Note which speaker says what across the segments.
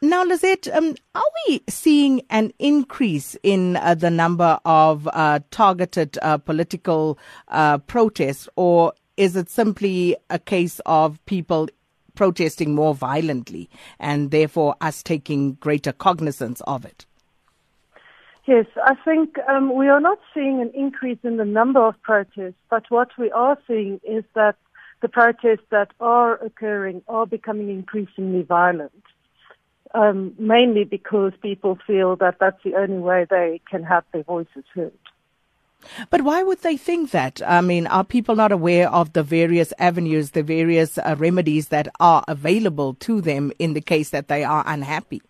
Speaker 1: Now, Lizette, um, are we seeing an increase in uh, the number of uh, targeted uh, political uh, protests, or is it simply a case of people protesting more violently and therefore us taking greater cognizance of it?
Speaker 2: Yes, I think um, we are not seeing an increase in the number of protests, but what we are seeing is that the protests that are occurring are becoming increasingly violent um, mainly because people feel that that's the only way they can have their voices heard.
Speaker 1: But why would they think that? I mean, are people not aware of the various avenues, the various uh, remedies that are available to them in the case that they are unhappy?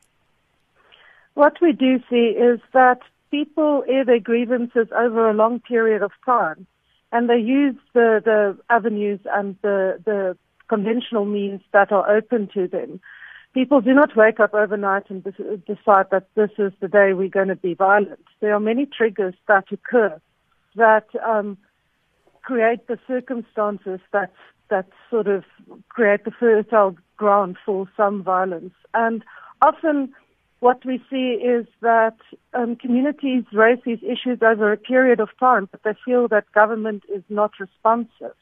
Speaker 2: What we do see is that people air their grievances over a long period of time, and they use the, the avenues and the, the conventional means that are open to them people do not wake up overnight and decide that this is the day we're going to be violent. There are many triggers that occur that um, create the circumstances that that sort of create the fertile ground for some violence. And often, what we see is that um, communities raise these issues over a period of time, but they feel that government is not responsive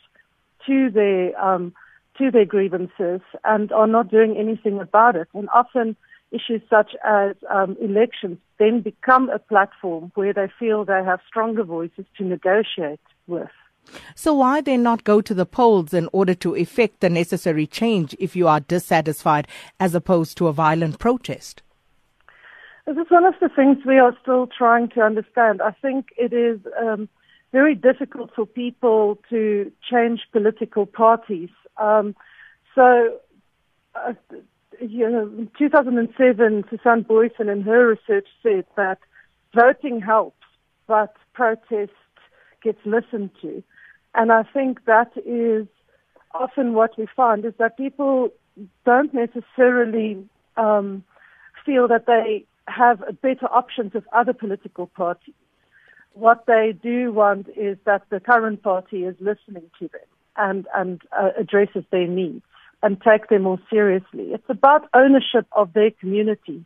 Speaker 2: to their um, to their grievances and are not doing anything about it. And often issues such as um, elections then become a platform where they feel they have stronger voices to negotiate with.
Speaker 1: So why then not go to the polls in order to effect the necessary change if you are dissatisfied as opposed to a violent protest?
Speaker 2: This is one of the things we are still trying to understand. I think it is um, very difficult for people to change political parties um, so, uh, you know, in 2007, Susan Booysen in her research said that voting helps, but protest gets listened to. And I think that is often what we find is that people don't necessarily um, feel that they have better options of other political parties. What they do want is that the current party is listening to them and, and uh, addresses their needs and take them more seriously. It's about ownership of their community.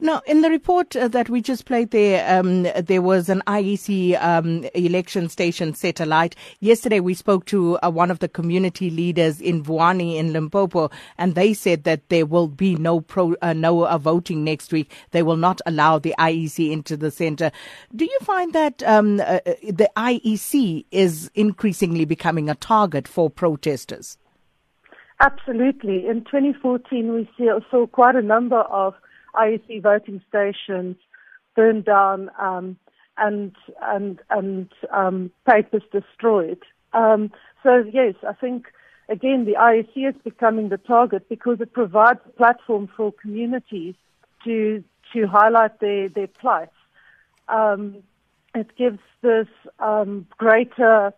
Speaker 1: Now, in the report uh, that we just played there, um, there was an IEC um, election station satellite. Yesterday, we spoke to uh, one of the community leaders in Vuwani in Limpopo, and they said that there will be no pro, uh, no uh, voting next week. They will not allow the IEC into the center. Do you find that um, uh, the IEC is increasingly becoming a target for protesters?
Speaker 2: Absolutely. In 2014, we saw quite a number of IEC voting stations burned down um, and and and um, papers destroyed. Um, so yes, I think again the IEC is becoming the target because it provides a platform for communities to to highlight their their plight. Um, it gives this um, greater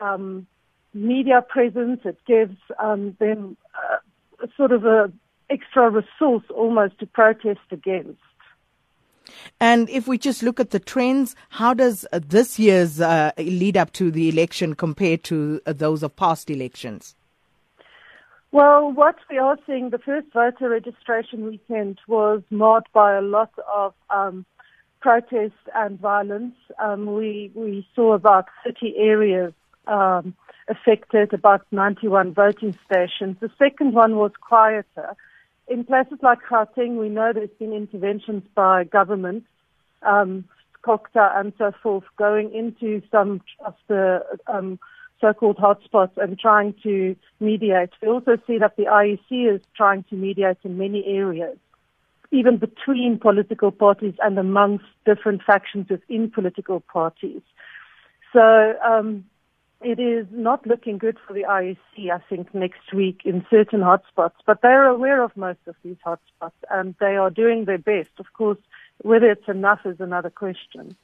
Speaker 2: um, media presence. It gives them uh, sort of a extra resource almost to protest against.
Speaker 1: And if we just look at the trends, how does uh, this year's uh, lead up to the election compare to uh, those of past elections?
Speaker 2: Well, what we are seeing, the first voter registration weekend was marred by a lot of um, protest and violence. Um, we we saw about 30 areas um, affected, about 91 voting stations. The second one was quieter in places like Gauteng, we know there's been interventions by government, um, COGTA and so forth, going into some of the um, so-called hotspots and trying to mediate. We also see that the IEC is trying to mediate in many areas, even between political parties and amongst different factions within political parties. So um, it is not looking good for the IEC, I think, next week in certain hotspots. But they're aware of most of these hotspots and they are doing their best. Of course, whether it's enough is another question.